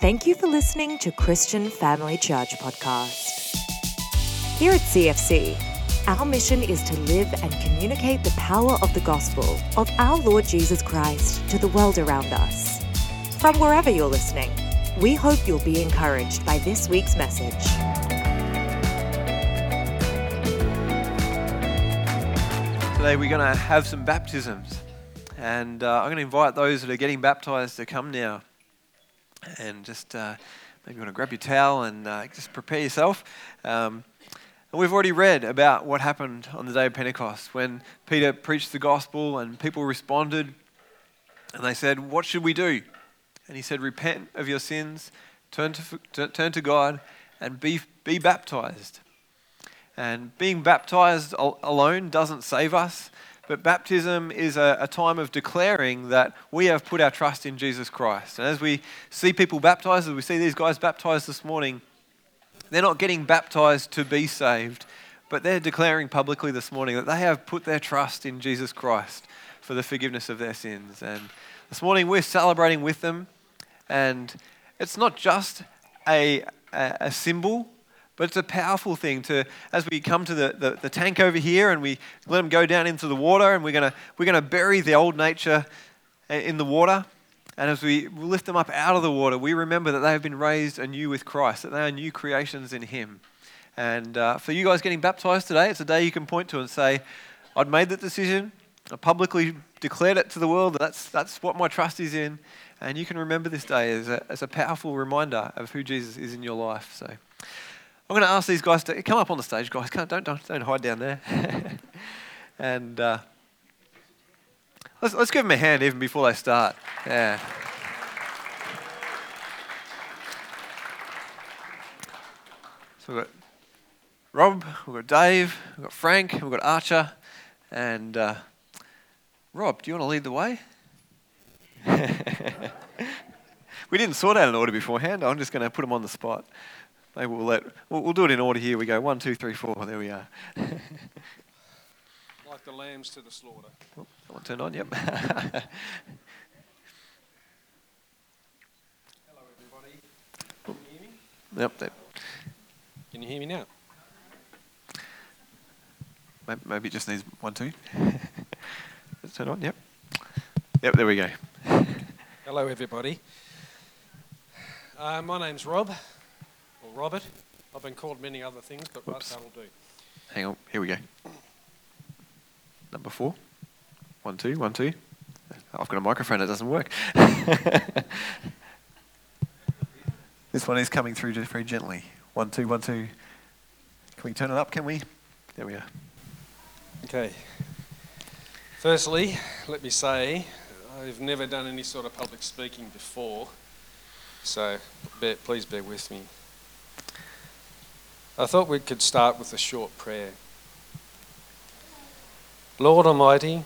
Thank you for listening to Christian Family Church Podcast. Here at CFC, our mission is to live and communicate the power of the gospel of our Lord Jesus Christ to the world around us. From wherever you're listening, we hope you'll be encouraged by this week's message. Today we're going to have some baptisms, and uh, I'm going to invite those that are getting baptized to come now, and just uh, maybe you want to grab your towel and uh, just prepare yourself. Um, and we've already read about what happened on the day of Pentecost when Peter preached the gospel and people responded, and they said, "What should we do?" And he said, "Repent of your sins, turn to turn to God, and be be baptized." And being baptized alone doesn't save us, but baptism is a, a, time of declaring that we have put our trust in Jesus Christ. And as we see people baptized, as we see these guys baptized this morning, they're not getting baptized to be saved, but they're declaring publicly this morning that they have put their trust in Jesus Christ for the forgiveness of their sins. And this morning we're celebrating with them, and it's not just a, a, a symbol but it's a powerful thing to, as we come to the, the, the tank over here and we let them go down into the water and we're going we're gonna bury the old nature in the water. And as we lift them up out of the water, we remember that they have been raised anew with Christ, that they are new creations in Him. And uh, for you guys getting baptized today, it's a day you can point to and say, I'd made that decision. I publicly declared it to the world. That's, that's what my trust is in. And you can remember this day as a, as a powerful reminder of who Jesus is in your life. So. I'm going to ask these guys to come up on the stage, guys. Don't, don't, don't hide down there. and uh, let's, let's give them a hand even before they start. Yeah. So we've got Rob, we've got Dave, we've got Frank, we've got Archer, and uh, Rob, do you want to lead the way? we didn't sort out an order beforehand. I'm just going to put them on the spot. Maybe we'll let we'll, we'll do it in order here. We go one, two, three, four. There we are. like the lambs to the slaughter. Oh, one turned on. Yep. Hello, everybody. Can you hear me? Yep. That. Can you hear me now? Maybe, maybe it just needs one, two. Let's turn on. Yep. Yep. There we go. Hello, everybody. Uh, my name's Rob Robert. I've been called many other things, but that'll do. Hang on, here we go. Number four. One, two, one, two. I've got a microphone that doesn't work. this one is coming through just very gently. One, two, one, two. Can we turn it up? Can we? There we are. Okay. Firstly, let me say I've never done any sort of public speaking before, so bear, please bear with me. I thought we could start with a short prayer. Lord Almighty,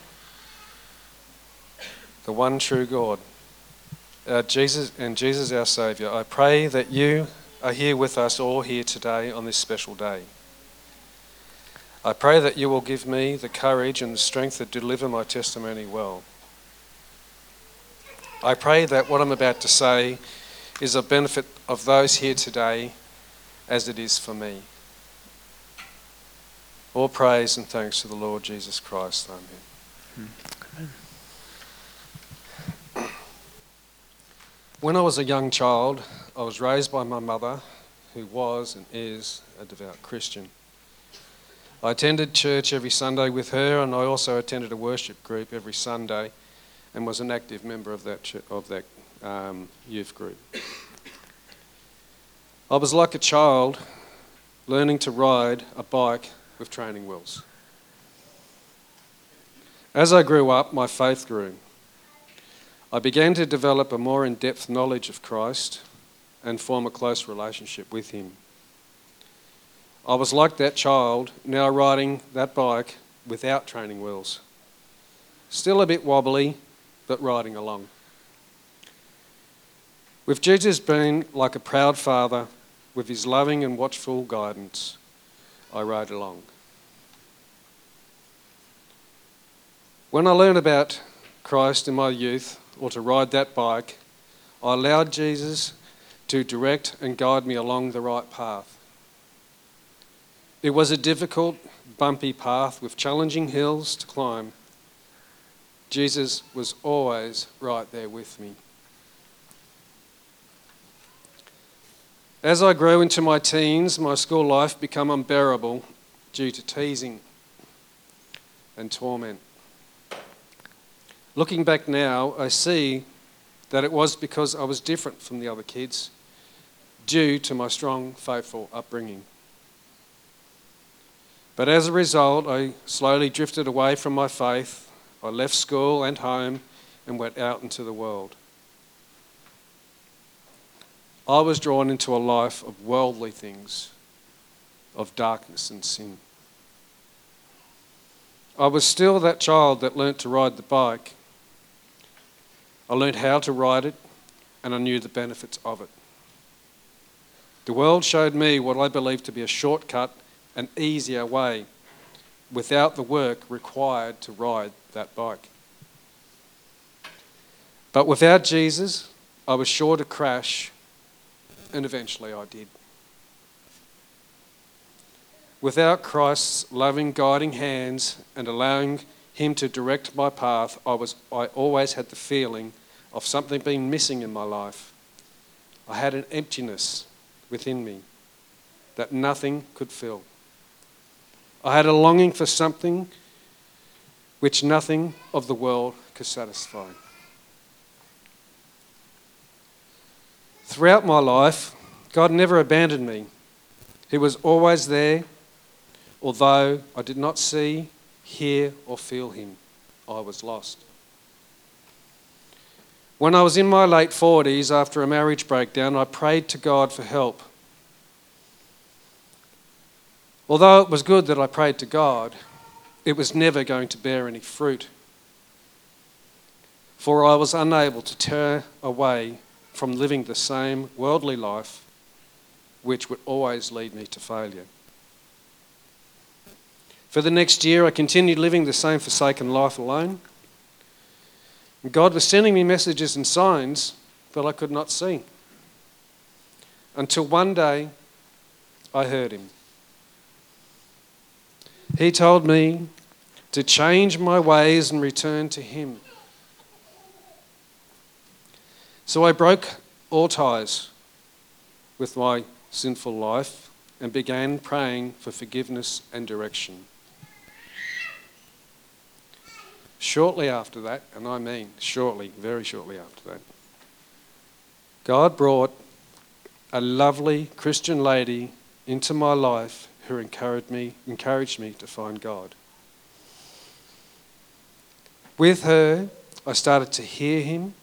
the one true God, uh, Jesus and Jesus our Saviour, I pray that you are here with us all here today on this special day. I pray that you will give me the courage and the strength to deliver my testimony well. I pray that what I'm about to say is a benefit of those here today as it is for me. All praise and thanks to the Lord Jesus Christ. Amen. Amen. When I was a young child, I was raised by my mother, who was and is a devout Christian. I attended church every Sunday with her, and I also attended a worship group every Sunday and was an active member of that, of that um, youth group. I was like a child learning to ride a bike with training wheels. As I grew up, my faith grew. I began to develop a more in depth knowledge of Christ and form a close relationship with Him. I was like that child, now riding that bike without training wheels. Still a bit wobbly, but riding along. With Jesus being like a proud father, with his loving and watchful guidance, I rode along. When I learned about Christ in my youth, or to ride that bike, I allowed Jesus to direct and guide me along the right path. It was a difficult, bumpy path with challenging hills to climb. Jesus was always right there with me. As I grew into my teens, my school life became unbearable due to teasing and torment. Looking back now, I see that it was because I was different from the other kids due to my strong, faithful upbringing. But as a result, I slowly drifted away from my faith. I left school and home and went out into the world. I was drawn into a life of worldly things, of darkness and sin. I was still that child that learnt to ride the bike. I learnt how to ride it, and I knew the benefits of it. The world showed me what I believed to be a shortcut, an easier way, without the work required to ride that bike. But without Jesus, I was sure to crash and eventually I did. Without Christ's loving, guiding hands and allowing Him to direct my path, I, was, I always had the feeling of something being missing in my life. I had an emptiness within me that nothing could fill. I had a longing for something which nothing of the world could satisfy. Throughout my life, God never abandoned me. He was always there, although I did not see, hear, or feel Him. I was lost. When I was in my late 40s after a marriage breakdown, I prayed to God for help. Although it was good that I prayed to God, it was never going to bear any fruit. For I was unable to turn away from living the same worldly life, which would always lead me to failure. For the next year, I continued living the same forsaken life alone. God was sending me messages and signs that I could not see. Until one day, I heard Him. He told me to change my ways and return to Him. So I broke all ties with my sinful life and began praying for forgiveness and direction. Shortly after that, and I mean shortly, very shortly after that, God brought a lovely Christian lady into my life who encouraged me, encouraged me to find God. With her, I started to hear Him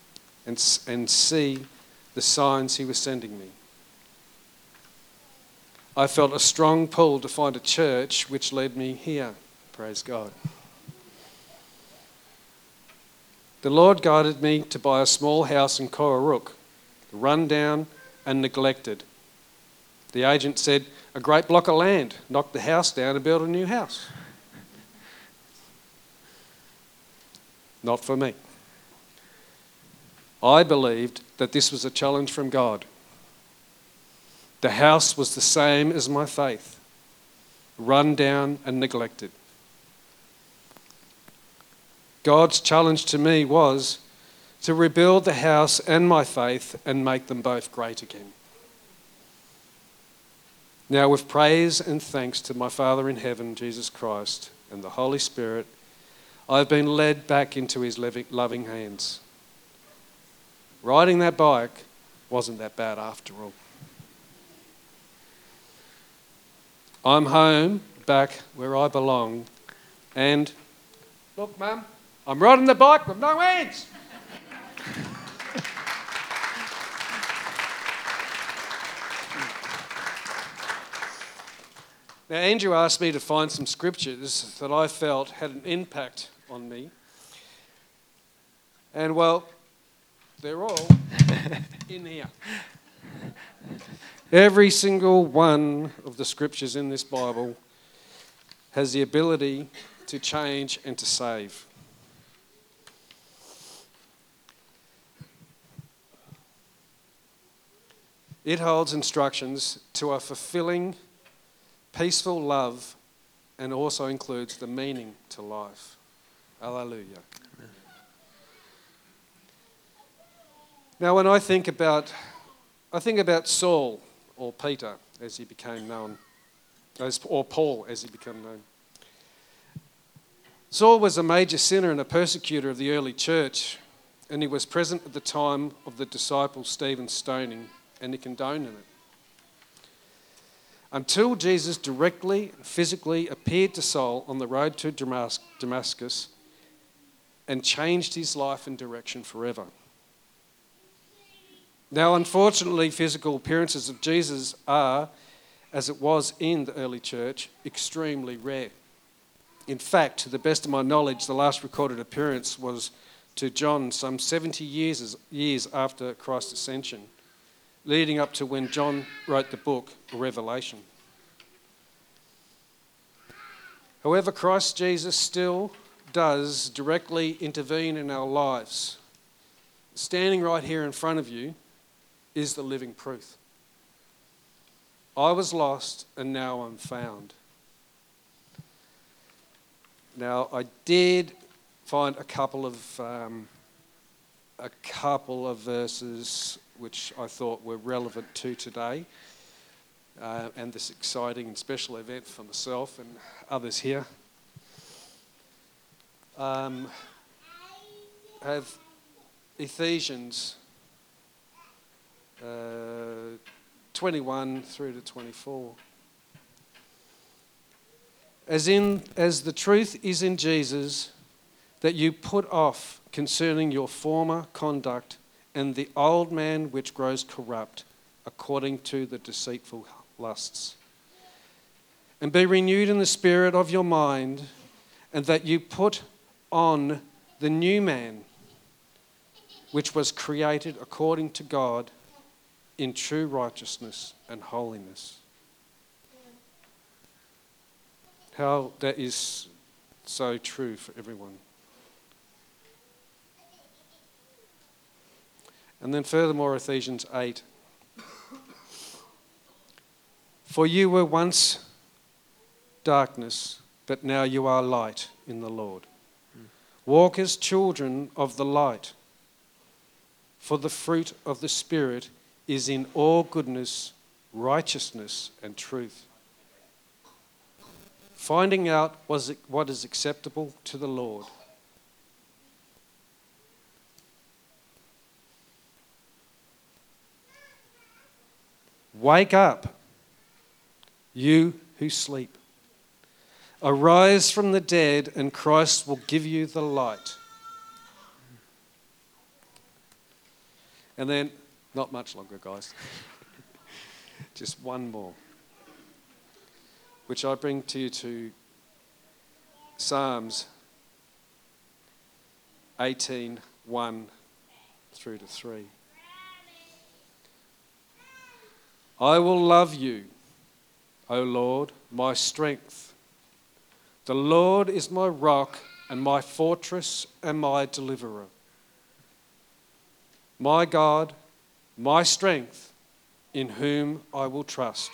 and, and see the signs he was sending me. I felt a strong pull to find a church which led me here. Praise God. The Lord guided me to buy a small house in Kororook, run down and neglected. The agent said, A great block of land, knock the house down and build a new house. Not for me. I believed that this was a challenge from God. The house was the same as my faith, run down and neglected. God's challenge to me was to rebuild the house and my faith and make them both great again. Now, with praise and thanks to my Father in heaven, Jesus Christ, and the Holy Spirit, I've been led back into his loving hands. Riding that bike wasn't that bad after all. I'm home, back where I belong, and look, Mum, I'm riding the bike with no hands. now, Andrew asked me to find some scriptures that I felt had an impact on me. And well, they're all in here. Every single one of the scriptures in this Bible has the ability to change and to save. It holds instructions to a fulfilling, peaceful love and also includes the meaning to life. Hallelujah. Now, when I think about, I think about Saul or Peter as he became known, or Paul as he became known. Saul was a major sinner and a persecutor of the early church, and he was present at the time of the disciple Stephen's stoning, and he condoned it. Until Jesus directly and physically appeared to Saul on the road to Damascus and changed his life and direction forever. Now, unfortunately, physical appearances of Jesus are, as it was in the early church, extremely rare. In fact, to the best of my knowledge, the last recorded appearance was to John some 70 years, years after Christ's ascension, leading up to when John wrote the book Revelation. However, Christ Jesus still does directly intervene in our lives. Standing right here in front of you is the living proof. I was lost and now I'm found. Now, I did find a couple of um, a couple of verses which I thought were relevant to today uh, and this exciting and special event for myself and others here. Um, have Ephesians uh, 21 through to 24. As, in, as the truth is in Jesus, that you put off concerning your former conduct and the old man which grows corrupt according to the deceitful lusts. And be renewed in the spirit of your mind, and that you put on the new man, which was created according to God in true righteousness and holiness. How that is so true for everyone. And then, furthermore, Ephesians 8. For you were once darkness, but now you are light in the Lord. Walk as children of the light, for the fruit of the Spirit is in all goodness, righteousness, and truth. Finding out what is acceptable to the Lord. Wake up, you who sleep. Arise from the dead, and Christ will give you the light. And then not much longer, guys. Just one more, which I bring to you to Psalms 18 1 through to 3. I will love you, O Lord, my strength. The Lord is my rock and my fortress and my deliverer. My God, my strength, in whom I will trust,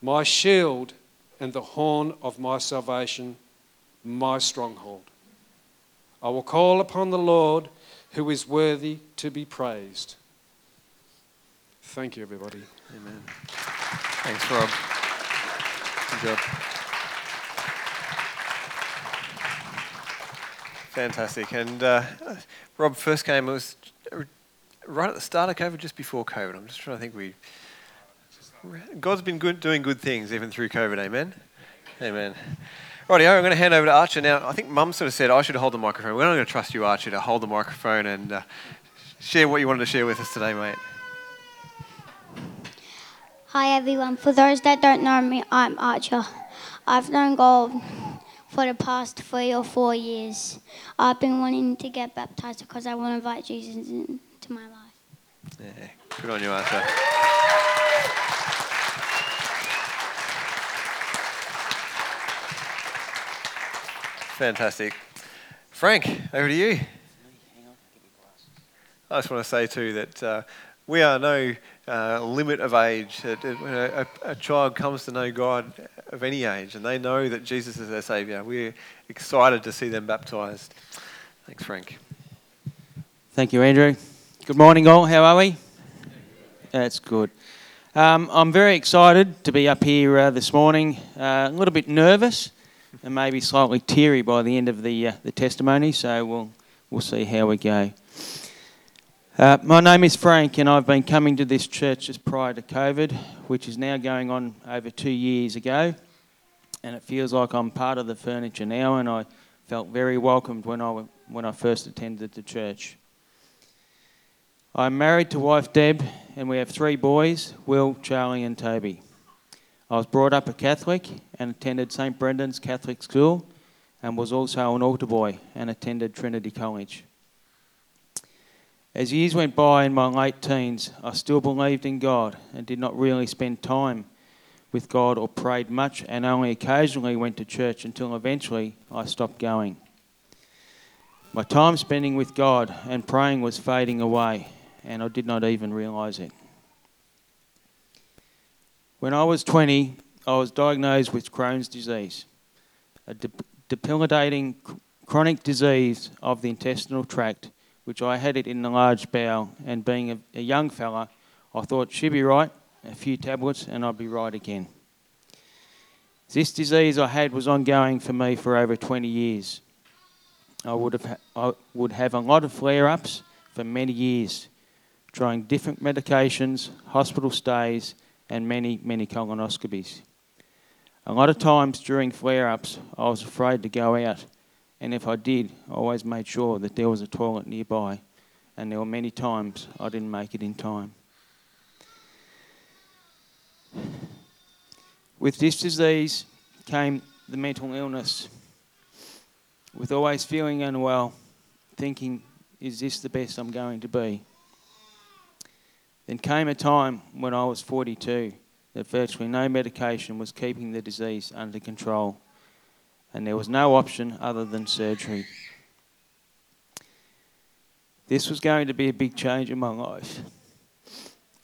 my shield and the horn of my salvation, my stronghold. I will call upon the Lord who is worthy to be praised. Thank you, everybody. Amen. Thanks, Rob. Good job. Fantastic. And uh, Rob first came, it was right at the start of COVID, just before COVID. I'm just trying to think. We God's been good, doing good things even through COVID. Amen. Amen. Righty, I'm going to hand over to Archer now. I think Mum sort of said I should hold the microphone. We're not going to trust you, Archer, to hold the microphone and uh, share what you wanted to share with us today, mate. Hi everyone. For those that don't know me, I'm Archer. I've known God for the past three or four years. I've been wanting to get baptized because I want to invite Jesus in to my life. Yeah, good on you, Archer. Fantastic. Frank, over to you. I just want to say too that uh, we are no uh, limit of age. When a, a, child comes to know God of any age and they know that Jesus is their Saviour, we're excited to see them baptised. Thanks, Frank. Thank you, Andrew. Good morning, all. How are we? That's good. Um, I'm very excited to be up here uh, this morning. Uh, a little bit nervous and maybe slightly teary by the end of the uh, the testimony. So we'll we'll see how we go. Uh, my name is Frank, and I've been coming to this church just prior to COVID, which is now going on over two years ago. And it feels like I'm part of the furniture now, and I felt very welcomed when I, when I first attended the church. I'm married to wife Deb, and we have three boys Will, Charlie, and Toby. I was brought up a Catholic and attended St Brendan's Catholic School, and was also an altar boy and attended Trinity College. As years went by in my late teens, I still believed in God and did not really spend time with God or prayed much and only occasionally went to church until eventually I stopped going. My time spending with God and praying was fading away, and I did not even realise it. When I was 20, I was diagnosed with Crohn's disease, a debilitating chronic disease of the intestinal tract which I had it in the large bowel, and being a, a young fella, I thought she'd be right, a few tablets, and I'd be right again. This disease I had was ongoing for me for over 20 years. I would have, I would have a lot of flare ups for many years, trying different medications, hospital stays, and many, many colonoscopies. A lot of times during flare ups, I was afraid to go out and if I did, I always made sure that there was a toilet nearby. And there were many times I didn't make it in time. With this disease came the mental illness. With always feeling unwell, thinking, is this the best I'm going to be? Then came a time when I was 42 that virtually no medication was keeping the disease under control and there was no option other than surgery. This was going to be a big change in my life,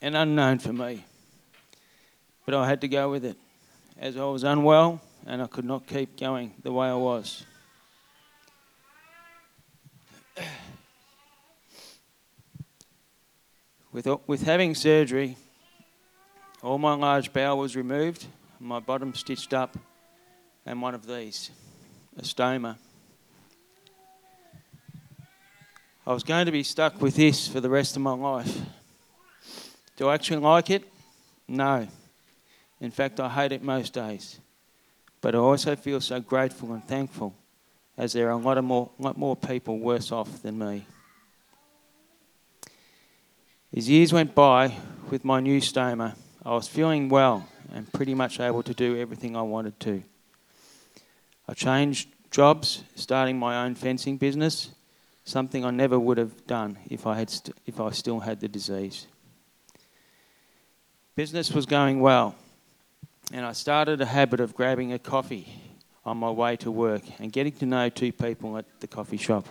and unknown for me. But I had to go with it, as I was unwell and I could not keep going the way I was. With, with having surgery, all my large bowel was removed, my bottom stitched up, and one of these, a stoma. I was going to be stuck with this for the rest of my life. Do I actually like it? No. In fact, I hate it most days. But I also feel so grateful and thankful as there are a lot, of more, lot more people worse off than me. As years went by with my new stoma, I was feeling well and pretty much able to do everything I wanted to. I changed jobs, starting my own fencing business, something I never would have done if I, had st- if I still had the disease. Business was going well, and I started a habit of grabbing a coffee on my way to work and getting to know two people at the coffee shop.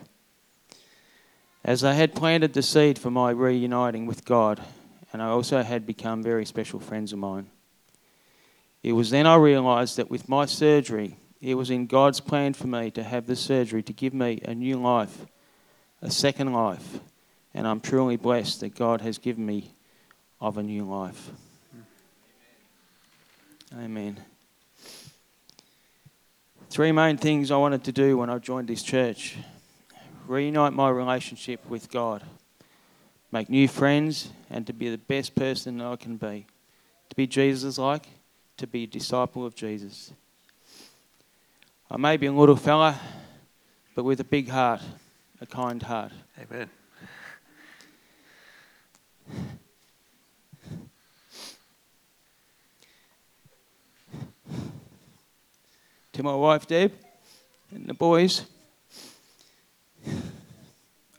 As I had planted the seed for my reuniting with God, and I also had become very special friends of mine. It was then I realised that with my surgery, it was in God's plan for me to have the surgery to give me a new life, a second life. And I'm truly blessed that God has given me of a new life. Amen. Three main things I wanted to do when I joined this church reunite my relationship with God, make new friends, and to be the best person that I can be. To be Jesus like, to be a disciple of Jesus. I may be a little fella, but with a big heart, a kind heart. Amen. To my wife Deb and the boys,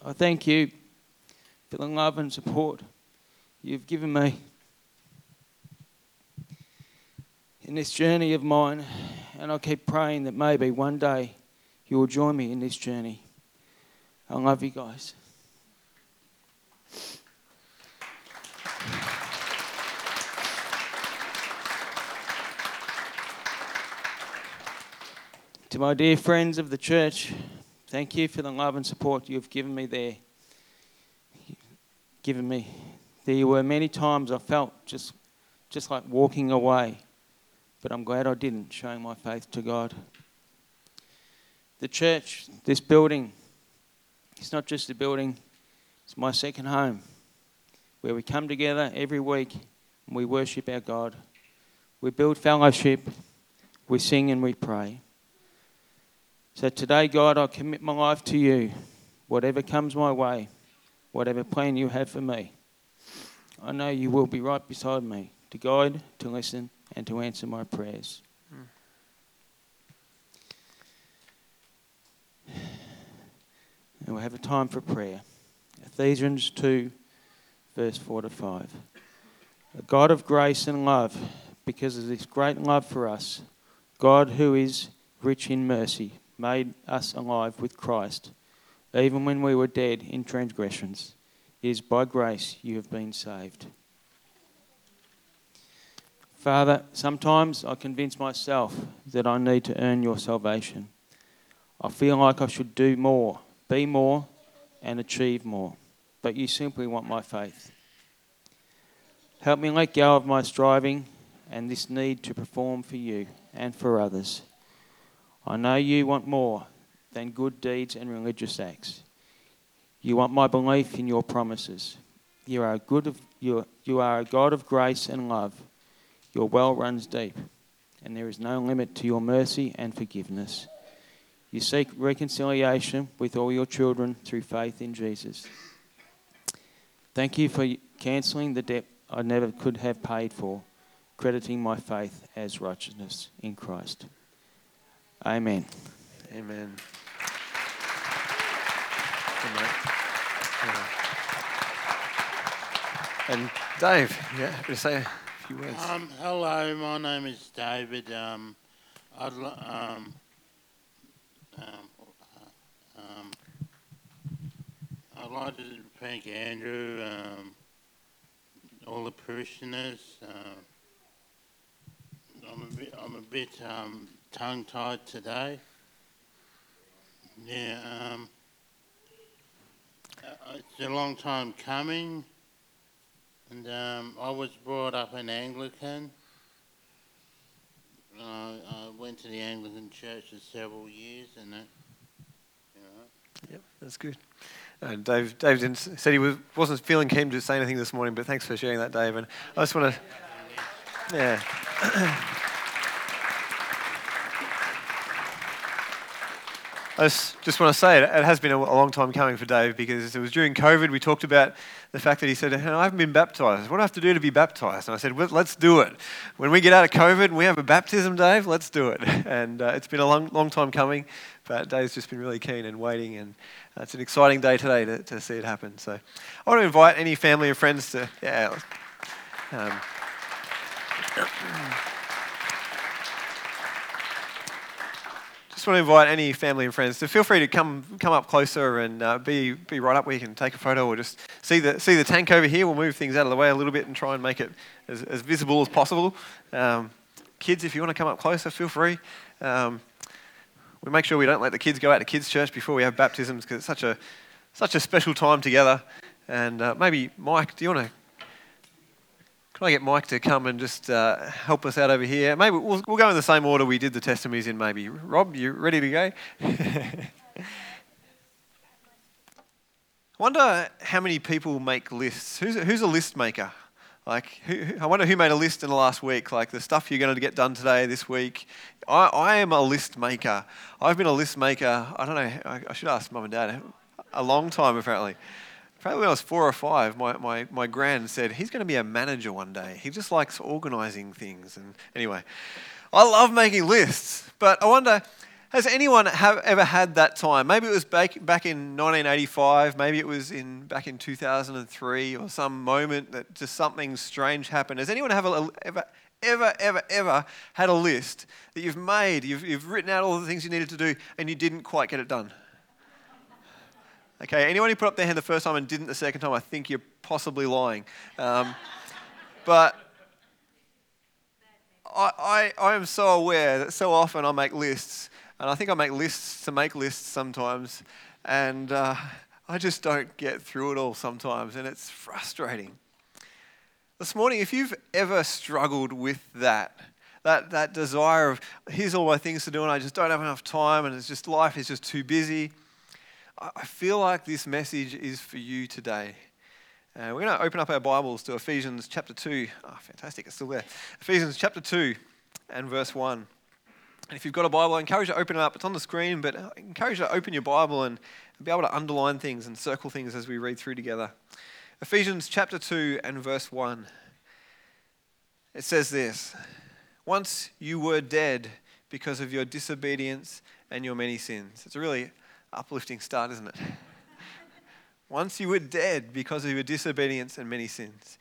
I thank you for the love and support you've given me in this journey of mine. And I keep praying that maybe one day you will join me in this journey. I love you guys. to my dear friends of the church, thank you for the love and support you've given me there. Given me. There were many times I felt just, just like walking away, but I'm glad I didn't, showing my faith to God. The church, this building, it's not just a building, it's my second home where we come together every week and we worship our God. We build fellowship, we sing and we pray. So today, God, I commit my life to you. Whatever comes my way, whatever plan you have for me, I know you will be right beside me to guide, to listen, and to answer my prayers. And we'll have a time for prayer. Ephesians 2, verse 4 to 5. A God of grace and love, because of this great love for us, God who is rich in mercy, made us alive with Christ, even when we were dead in transgressions. It is by grace you have been saved. Father, sometimes I convince myself that I need to earn your salvation. I feel like I should do more, be more, and achieve more, but you simply want my faith. Help me let go of my striving and this need to perform for you and for others. I know you want more than good deeds and religious acts. You want my belief in your promises. You are a, good of, you, you are a God of grace and love. Your well runs deep, and there is no limit to your mercy and forgiveness. You seek reconciliation with all your children through faith in Jesus. Thank you for cancelling the debt I never could have paid for, crediting my faith as righteousness in Christ. Amen. Amen. Good And Dave, yeah, happy to say a few words. Um, hello, my name is David. Um, I'd, li- um, um, uh, um, I'd like to thank Andrew, um, all the parishioners. Uh, I'm a bit, I'm a bit um, tongue-tied today. Yeah, um, uh, it's a long time coming. And um, I was brought up an Anglican. Uh, I went to the Anglican church for several years, and that, you know. Yep, that's good. And Dave, Dave didn't, said he was, wasn't feeling keen to say anything this morning, but thanks for sharing that, Dave. And I just want to, yeah. I just, want to say it, it has been a, a long time coming for Dave because it was during COVID. We talked about the fact that he said, I haven't been baptized. What do I have to do to be baptized? And I said, well, let's do it. When we get out of COVID and we have a baptism, Dave, let's do it. And uh, it's been a long, long time coming, but Dave's just been really keen and waiting. And uh, it's an exciting day today to, to see it happen. So I want to invite any family and friends to, yeah. Um, just want to invite any family and friends to feel free to come come up closer and uh, be be right up where you can take a photo or just see the see the tank over here. We'll move things out of the way a little bit and try and make it as, as visible as possible. Um, kids, if you want to come up closer, feel free. Um, we make sure we don't let the kids go out to kids' church before we have baptisms because it's such a such a special time together. And uh, maybe Mike, do you want to? Can I get Mike to come and just uh, help us out over here? Maybe we'll, we'll go in the same order we did the testimonies in. Maybe Rob, you ready to go? I wonder how many people make lists. Who's a, who's a list maker? Like, who- I wonder who made a list in the last week. Like the stuff you're going to get done today, this week. I, I am a list maker. I've been a list maker. I don't know. I, I should ask mum and dad. A long time apparently. Apparently, when I was four or five, my, my, my grand said he's going to be a manager one day. He just likes organising things. And anyway, I love making lists, but I wonder has anyone have ever had that time? Maybe it was back, back in 1985, maybe it was in back in 2003, or some moment that just something strange happened. Has anyone have a, ever, ever, ever, ever had a list that you've made, you've, you've written out all the things you needed to do, and you didn't quite get it done? Okay, anyone who put up their hand the first time and didn't the second time, I think you're possibly lying. Um, but I, I, I am so aware that so often I make lists And I think I make lists to make lists sometimes, and uh, I just don't get through it all sometimes, and it's frustrating. This morning, if you've ever struggled with that, that, that desire of here's all my things to do and I just don't have enough time and it's just life is just too busy, I feel like this message is for you today. Uh, we're going to open up our Bibles to Ephesians chapter 2. Oh, fantastic, it's still there. Ephesians chapter 2 and verse 1. And if you've got a Bible, I encourage you to open it up. It's on the screen, but I encourage you to open your Bible and be able to underline things and circle things as we read through together. Ephesians chapter 2 and verse 1. It says this Once you were dead because of your disobedience and your many sins. It's a really uplifting start, isn't it? Once you were dead because of your disobedience and many sins.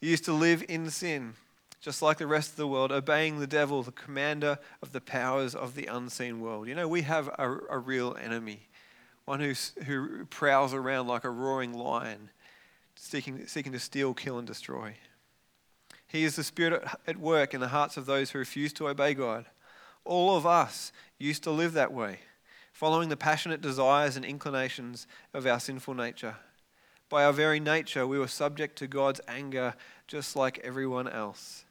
You used to live in sin, just like the rest of the world, obeying the devil, the commander of the powers of the unseen world. You know, we have a, a real enemy, one who's, who prowls around like a roaring lion, seeking, seeking to steal, kill, and destroy. He is the spirit at work in the hearts of those who refuse to obey God. All of us used to live that way following the passionate desires and inclinations of our sinful nature. By our very nature, we were subject to God's anger just like everyone else.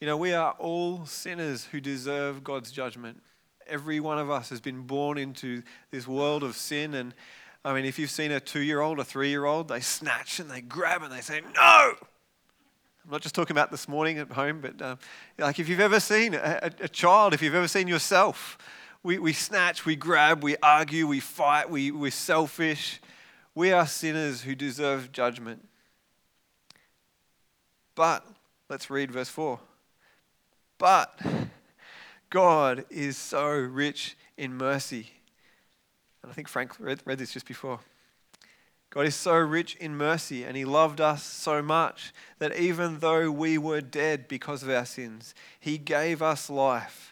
You know, we are all sinners who deserve God's judgment. Every one of us has been born into this world of sin. And I mean, if you've seen a two year old, a three year old, they snatch and they grab and they say, No! I'm not just talking about this morning at home, but um, like if you've ever seen a, a, child, if you've ever seen yourself, we, we snatch, we grab, we argue, we fight, we, we're selfish. We are sinners who deserve judgment. But, let's read verse 4. But God is so rich in mercy. And I think Frank read, read this just before. God is so rich in mercy, and He loved us so much that even though we were dead because of our sins, He gave us life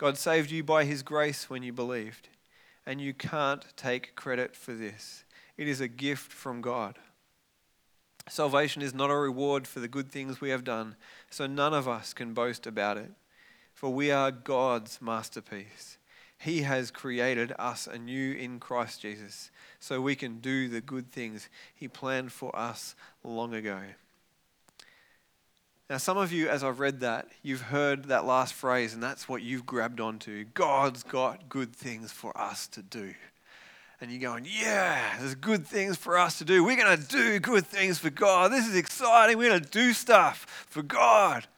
God saved you by his grace when you believed, and you can't take credit for this. It is a gift from God. Salvation is not a reward for the good things we have done, so none of us can boast about it. For we are God's masterpiece. He has created us anew in Christ Jesus, so we can do the good things He planned for us long ago. Now, some of you, as I've read that, you've heard that last phrase, and that's what you've grabbed onto. God's got good things for us to do. And you're going, yeah, there's good things for us to do. We're going to do good things for God. This is exciting. We're going to do stuff for God.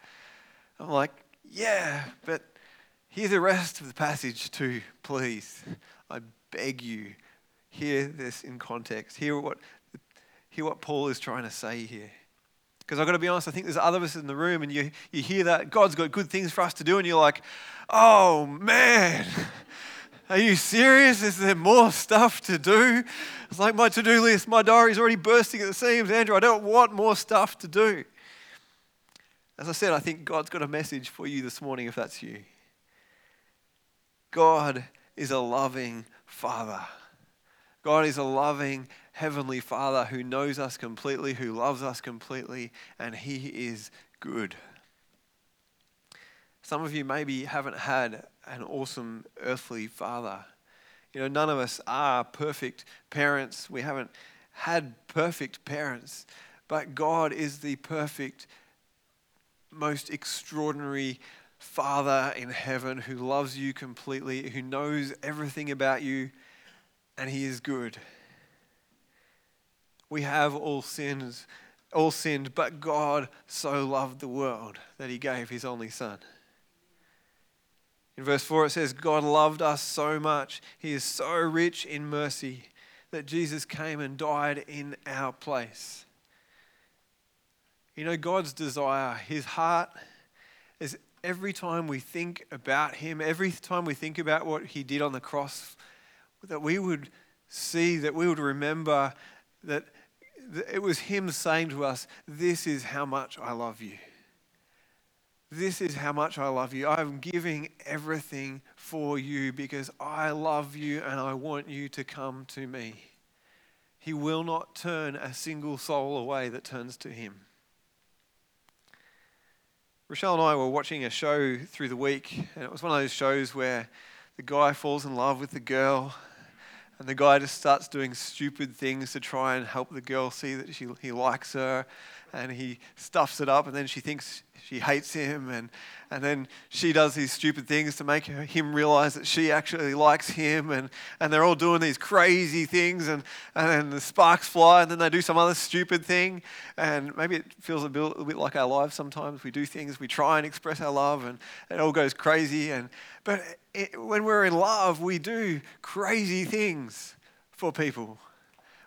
I'm like, yeah, but hear the rest of the passage too, please. I beg you, hear this in context. Hear what, hear what Paul is trying to say here. Because I've got to be honest, I think there's other of us in the room, and you, you hear that God's got good things for us to do, and you're like, oh man, are you serious? Is there more stuff to do? It's like my to do list, my diary's already bursting at the seams. Andrew, I don't want more stuff to do. As I said, I think God's got a message for you this morning if that's you. God is a loving Father. God is a loving Heavenly Father who knows us completely, who loves us completely, and He is good. Some of you maybe haven't had an awesome earthly father. You know, none of us are perfect parents. We haven't had perfect parents, but God is the perfect, most extraordinary Father in heaven who loves you completely, who knows everything about you, and He is good. We have all sins, all sinned, but God so loved the world that he gave his only son. In verse 4 it says, God loved us so much, he is so rich in mercy that Jesus came and died in our place. You know, God's desire, his heart is every time we think about him, every time we think about what he did on the cross, that we would see, that we would remember that it was him saying to us, This is how much I love you. This is how much I love you. I'm giving everything for you because I love you and I want you to come to me. He will not turn a single soul away that turns to him. Rochelle and I were watching a show through the week, and it was one of those shows where the guy falls in love with the girl, and the guy just starts doing stupid things to try and help the girl see that she, he likes her, and he stuffs it up, and then she thinks she hates him, and, and then she does these stupid things to make him realize that she actually likes him, and, and they're all doing these crazy things, and, and then the sparks fly, and then they do some other stupid thing, and maybe it feels a bit, a bit like our lives sometimes. We do things, we try and express our love, and it all goes crazy, and but when we're in love, we do crazy things for people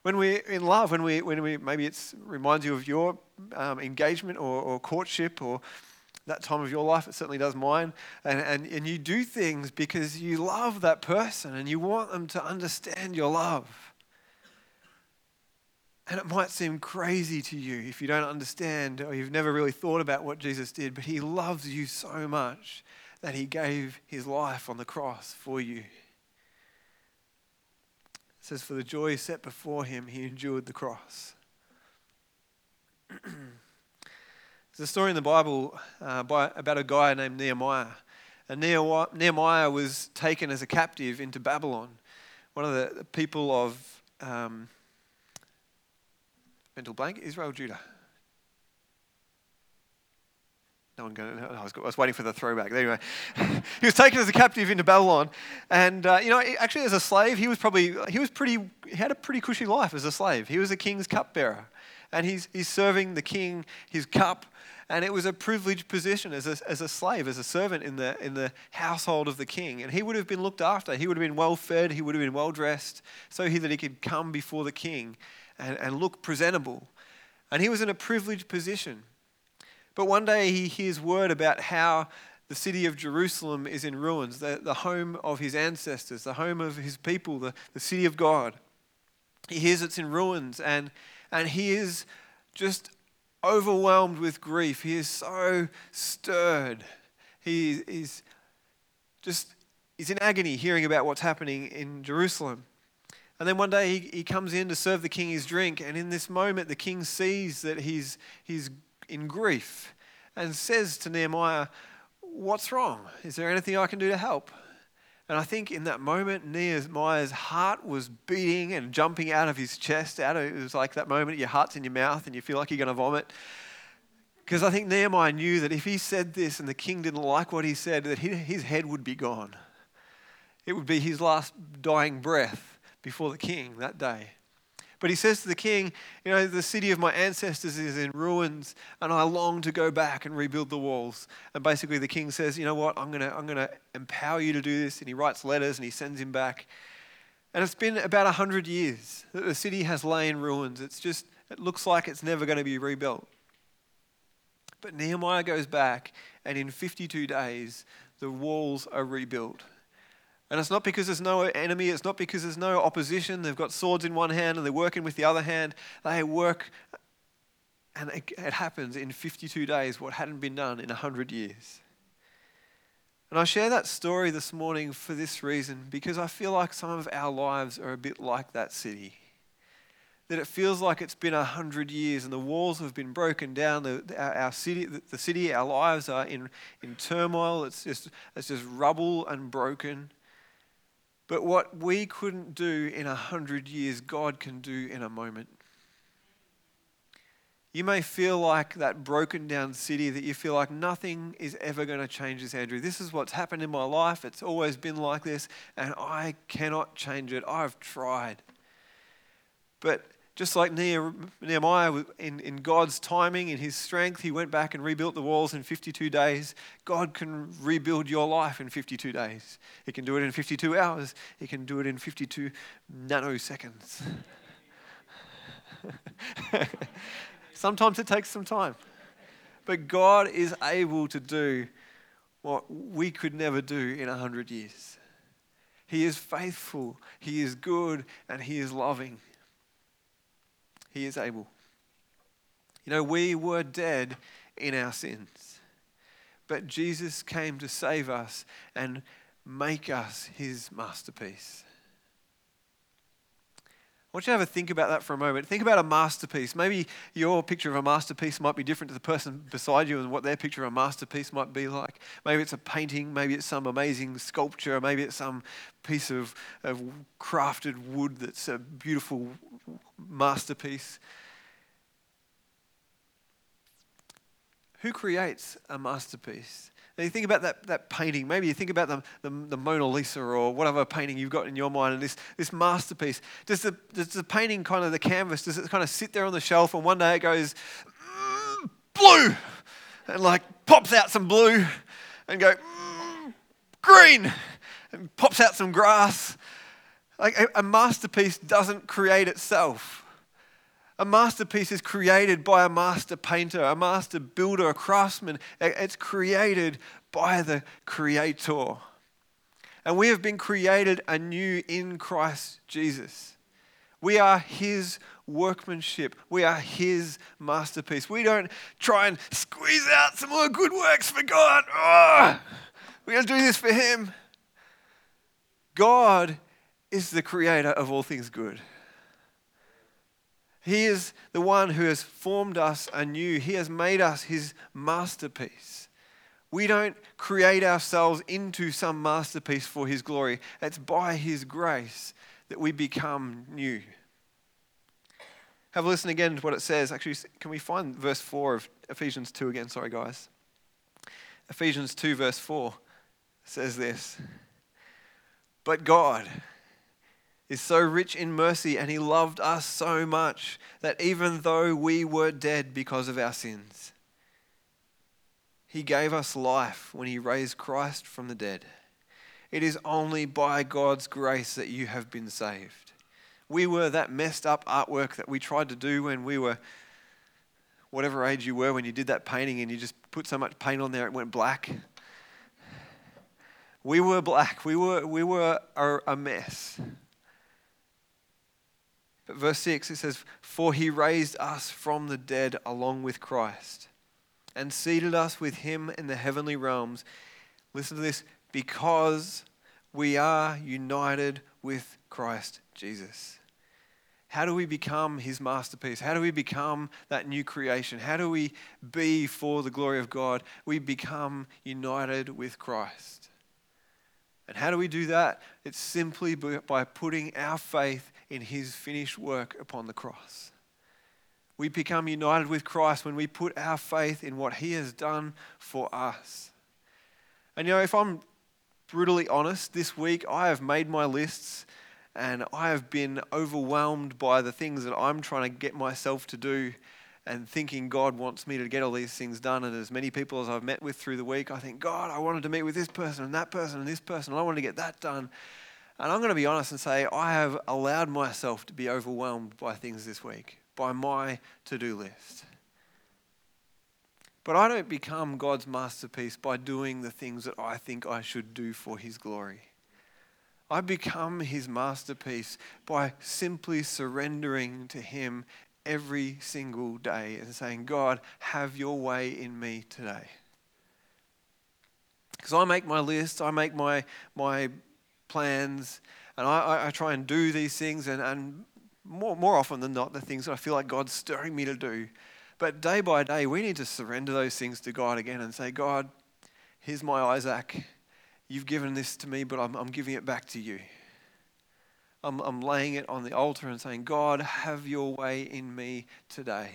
when we're in love, when we, when we maybe it reminds you of your um, engagement or, or courtship or that time of your life, it certainly does mine. And, and, and you do things because you love that person and you want them to understand your love. And it might seem crazy to you if you don't understand or you've never really thought about what Jesus did, but He loves you so much that He gave His life on the cross for you It says, For the joy set before him, he endured the cross. There's a story in the Bible uh, by, about a guy named Nehemiah. And Nehemiah was taken as a captive into Babylon. One of the people of um, mental blank, Israel, Judah. No one going. I was, I was waiting for the throwback. Anyway, he was taken as a captive into Babylon, and uh, you know, actually, as a slave, he was probably he was pretty. He had a pretty cushy life as a slave. He was a king's cupbearer, and he's he's serving the king his cup, and it was a privileged position as a, as a slave, as a servant in the in the household of the king, and he would have been looked after. He would have been well fed. He would have been well dressed, so he, that he could come before the king, and, and look presentable, and he was in a privileged position. But one day he hears word about how the city of Jerusalem is in ruins, the, the home of his ancestors, the home of his people, the, the city of God. He hears it's in ruins and, and he is just overwhelmed with grief. He is so stirred. He is just he's in agony hearing about what's happening in Jerusalem. And then one day he, he comes in to serve the king his drink, and in this moment the king sees that he's, he's in grief and says to Nehemiah, What's wrong? Is there anything I can do to help? And I think in that moment, Nehemiah's heart was beating and jumping out of his chest. Out of, it was like that moment your heart's in your mouth and you feel like you're going to vomit. Because I think Nehemiah knew that if he said this and the king didn't like what he said, that his head would be gone. It would be his last dying breath before the king that day. But he says to the king, You know, the city of my ancestors is in ruins, and I long to go back and rebuild the walls. And basically, the king says, You know what? I'm going to I'm to empower you to do this. And he writes letters and he sends him back. And it's been about 100 years that the city has lain in ruins. It's just, it looks like it's never going to be rebuilt. But Nehemiah goes back, and in 52 days, the walls are rebuilt. And it's not because there's no enemy, it's not because there's no opposition. They've got swords in one hand and they're working with the other hand. They work, and it, happens in 52 days what hadn't been done in 100 years. And I share that story this morning for this reason because I feel like some of our lives are a bit like that city. That it feels like it's been a hundred years and the walls have been broken down. The, our, our, city, the, the city, our lives are in, in turmoil. It's just, it's just rubble and broken. But what we couldn't do in a hundred years, God can do in a moment. You may feel like that broken down city that you feel like nothing is ever going to change this, Andrew. This is what's happened in my life. It's always been like this, and I cannot change it. I've tried. But just like Nehemiah, in, in God's timing, in his strength, he went back and rebuilt the walls in 52 days. God can rebuild your life in 52 days. He can do it in 52 hours. He can do it in 52 nanoseconds. Sometimes it takes some time. But God is able to do what we could never do in a hundred years. He is faithful, He is good, and He is loving. He is able. You know, we were dead in our sins, but Jesus came to save us and make us His masterpiece. Want you to have a think about that for a moment. Think about a masterpiece. Maybe your picture of a masterpiece might be different to the person beside you and what their picture of a masterpiece might be like. Maybe it's a painting, maybe it's some amazing sculpture, maybe it's some piece of, of crafted wood that's a beautiful masterpiece. Who creates a masterpiece? Now you think about that, that painting. Maybe you think about the, the, the, Mona Lisa or whatever painting you've got in your mind and this, this masterpiece. Does the, does the painting kind of the canvas, does it kind of sit there on the shelf and one day it goes, mm, blue, and like pops out some blue and go, mm, green, and pops out some grass. Like a, a masterpiece doesn't create itself. A masterpiece is created by a master painter, a master builder, a craftsman. It's created by the Creator. And we have been created anew in Christ Jesus. We are His workmanship. We are His masterpiece. We don't try and squeeze out some more good works for God. Oh, we're going to do this for Him. God is the creator of all things good. He is the one who has formed us anew. He has made us his masterpiece. We don't create ourselves into some masterpiece for his glory. It's by his grace that we become new. Have a listen again to what it says. Actually, can we find verse 4 of Ephesians 2 again? Sorry, guys. Ephesians 2, verse 4 says this But God, is so rich in mercy and he loved us so much that even though we were dead because of our sins, he gave us life when he raised Christ from the dead. It is only by God's grace that you have been saved. We were that messed up artwork that we tried to do when we were whatever age you were when you did that painting and you just put so much paint on there it went black. We were black. We were, we were a mess. But verse 6, it says, For he raised us from the dead along with Christ and seated us with him in the heavenly realms. Listen to this because we are united with Christ Jesus. How do we become his masterpiece? How do we become that new creation? How do we be for the glory of God? We become united with Christ. And how do we do that? It's simply by putting our faith in his finished work upon the cross. We become united with Christ when we put our faith in what he has done for us. And you know, if I'm brutally honest, this week I have made my lists and I have been overwhelmed by the things that I'm trying to get myself to do and thinking God wants me to get all these things done. And as many people as I've met with through the week, I think, God, I wanted to meet with this person and that person and this person, and I wanted to get that done. And I'm going to be honest and say, I have allowed myself to be overwhelmed by things this week, by my to do list. But I don't become God's masterpiece by doing the things that I think I should do for His glory. I become His masterpiece by simply surrendering to Him every single day and saying, God, have your way in me today. Because I make my list, I make my, my plans, and I, I try and do these things, and, and more, more often than not, the things that I feel like God's stirring me to do. But day by day, we need to surrender those things to God again and say, God, here's my Isaac. You've given this to me, but I'm, I'm giving it back to you. I'm, I'm laying it on the altar and saying, God, have your way in me today.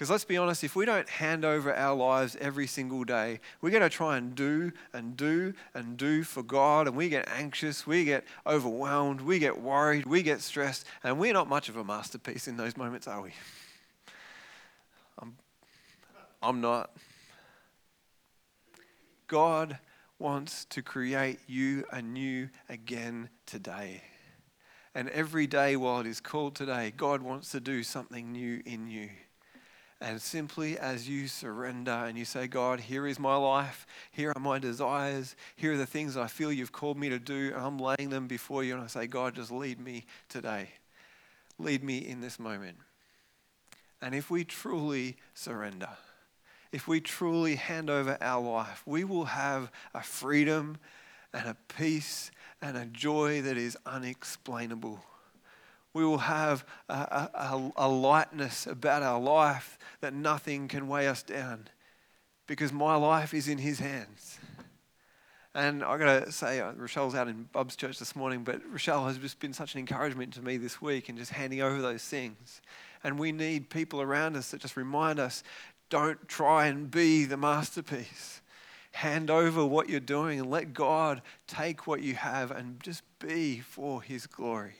Because let's be honest, if we don't hand over our lives every single day, we're going to try and do and do and do for God, and we get anxious, we get overwhelmed, we get worried, we get stressed, and we're not much of a masterpiece in those moments, are we? I'm, I'm not. God wants to create you anew again today. And every day while it is called today, God wants to do something new in you. And simply as you surrender and you say, God, here is my life, here are my desires, here are the things I feel you've called me to do, I'm laying them before you, and I say, God, just lead me today. Lead me in this moment. And if we truly surrender, if we truly hand over our life, we will have a freedom and a peace and a joy that is unexplainable. We will have a, a, a, lightness about our life that nothing can weigh us down because my life is in His hands. And I've got to say, uh, Rochelle's out in Bub's church this morning, but Rochelle has just been such an encouragement to me this week in just handing over those things. And we need people around us that just remind us don't try and be the masterpiece. Hand over what you're doing and let God take what you have and just be for His glory.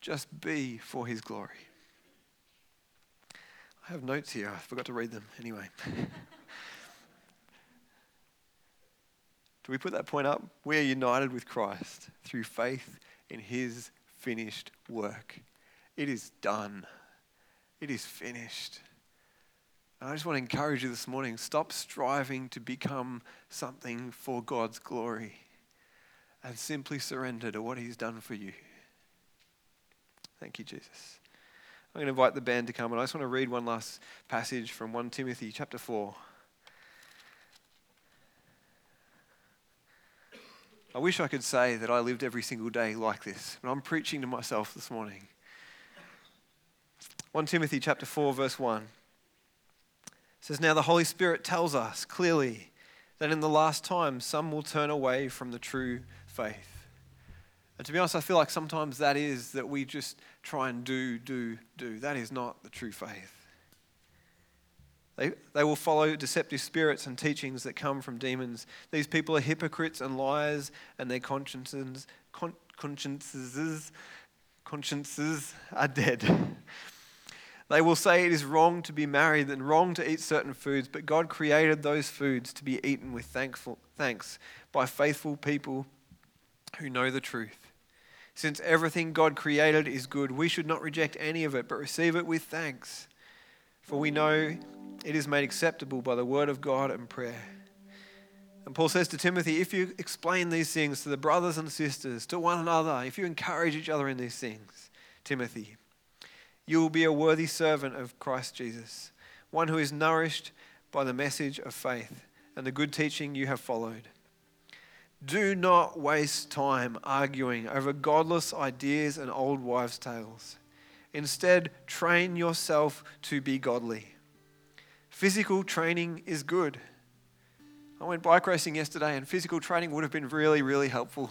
Just be for His glory. I have notes here. I forgot to read them anyway. Do we put that point up? We are united with Christ through faith in his finished work. It is done, it is finished. And I just want to encourage you this morning stop striving to become something for God's glory and simply surrender to what he's done for you. Thank you, Jesus. I'm going to invite the band to come, and I just want to read one last passage from 1 Timothy chapter 4. I wish I could say that I lived every single day like this, but I'm preaching to myself this morning. 1 Timothy chapter 4 verse 1 says now the Holy Spirit tells us clearly that in the last time some will turn away from the true faith. And to be honest, I feel like sometimes that is that we just try and do, do, do. That is not the true faith. They, they will follow deceptive spirits and teachings that come from demons. These people are hypocrites and liars, and their consciences, con, consciences, consciences are dead. They will say it is wrong to be married and wrong to eat certain foods, but God created those foods to be eaten with thankful, thanks by faithful people who know the truth. Since everything God created is good, we should not reject any of it, but receive it with thanks. For we know it is made acceptable by the word of God and prayer. And Paul says to Timothy, if you explain these things to the brothers and sisters, to one another, if you encourage each other in these things, Timothy, you will be a worthy servant of Christ Jesus, one who is nourished by the message of faith and the good teaching you have followed. Do not waste time arguing over godless ideas and old wives' tales. Instead, train yourself to be godly. Physical training is good. I went bike racing yesterday, and physical training would have been really, really helpful.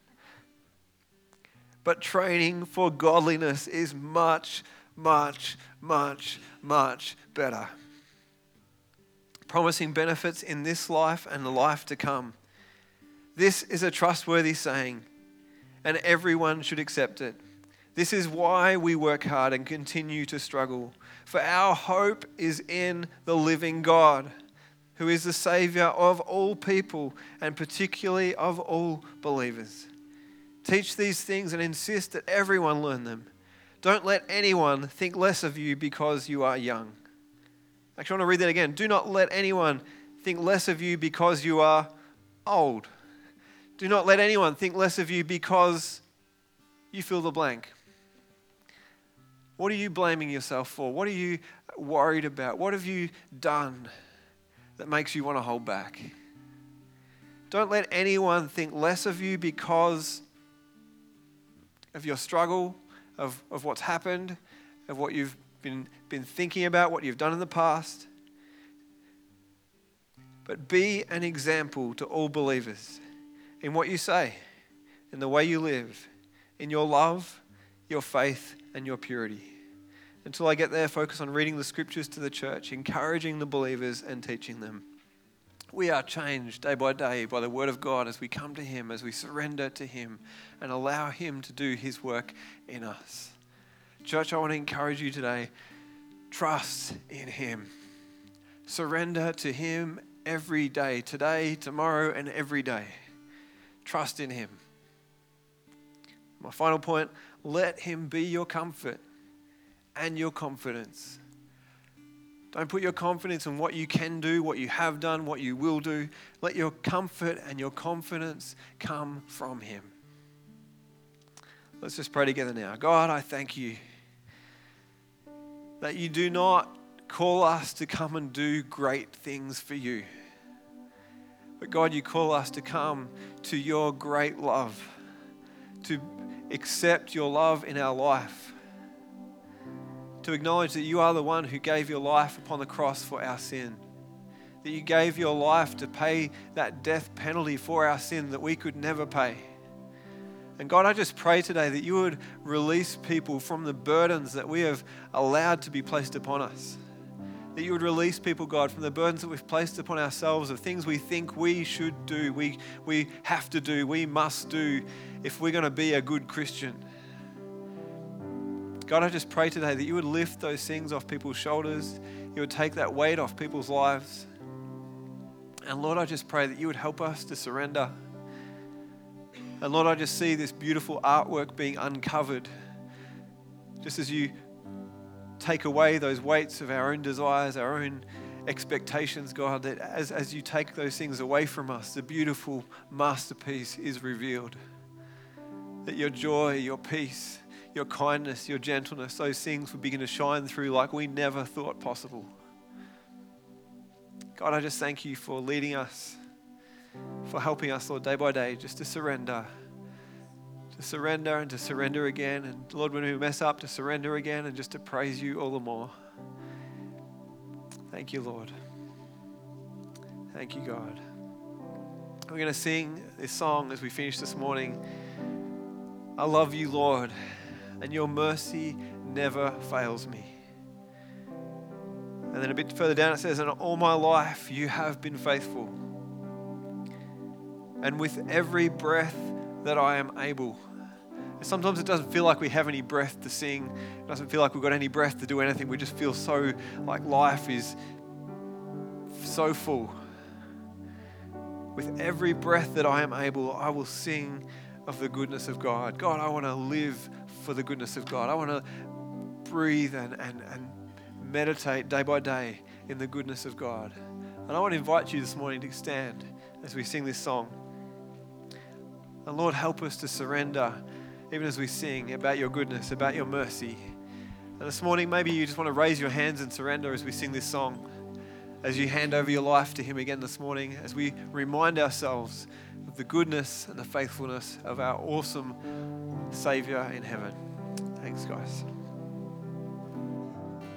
but training for godliness is much, much, much, much better. Promising benefits in this life and the life to come. This is a trustworthy saying, and everyone should accept it. This is why we work hard and continue to struggle. For our hope is in the living God, who is the Savior of all people and particularly of all believers. Teach these things and insist that everyone learn them. Don't let anyone think less of you because you are young. Actually, I want to read that again. Do not let anyone think less of you because you are old. Do not let anyone think less of you because you fill the blank. What are you blaming yourself for? What are you worried about? What have you done that makes you want to hold back? Don't let anyone think less of you because of your struggle, of, of what's happened, of what you've been, been thinking about, what you've done in the past. But be an example to all believers in what you say, in the way you live, in your love, your faith, and your purity. Until I get there, focus on reading the scriptures to the church, encouraging the believers, and teaching them. We are changed day by day by the Word of God as we come to Him, as we surrender to Him, and allow Him to do His work in us. Church, I want to encourage you today trust in Him. Surrender to Him every day, today, tomorrow, and every day. Trust in Him. My final point let Him be your comfort and your confidence. Don't put your confidence in what you can do, what you have done, what you will do. Let your comfort and your confidence come from Him. Let's just pray together now. God, I thank you that you do not call us to come and do great things for you. But God, you call us to come to your great love, to accept your love in our life, to acknowledge that you are the one who gave your life upon the cross for our sin, that you gave your life to pay that death penalty for our sin that we could never pay. And God, I just pray today that you would release people from the burdens that we have allowed to be placed upon us. That you would release people, God, from the burdens that we've placed upon ourselves of things we think we should do, we, we have to do, we must do if we're going to be a good Christian. God, I just pray today that you would lift those things off people's shoulders, you would take that weight off people's lives. And Lord, I just pray that you would help us to surrender. And Lord, I just see this beautiful artwork being uncovered. Just as you take away those weights of our own desires, our own expectations, God, that as, as you take those things away from us, the beautiful masterpiece is revealed. That your joy, your peace, your kindness, your gentleness, those things will begin to shine through like we never thought possible. God, I just thank you for leading us, for helping us, Lord, day by day, just to surrender to surrender and to surrender again. And Lord, when we mess up, to surrender again and just to praise you all the more. Thank you, Lord. Thank you, God. We're going to sing this song as we finish this morning. I love you, Lord, and your mercy never fails me. And then a bit further down it says, And all my life you have been faithful. And with every breath that I am able. Sometimes it doesn't feel like we have any breath to sing. It doesn't feel like we've got any breath to do anything. We just feel so like life is so full. With every breath that I am able, I will sing of the goodness of God. God, I want to live for the goodness of God. I want to breathe and, and, and meditate day by day in the goodness of God. And I want to invite you this morning to stand as we sing this song. And Lord, help us to surrender even as we sing about your goodness, about your mercy. And this morning, maybe you just want to raise your hands and surrender as we sing this song, as you hand over your life to Him again this morning, as we remind ourselves of the goodness and the faithfulness of our awesome Savior in heaven. Thanks, guys.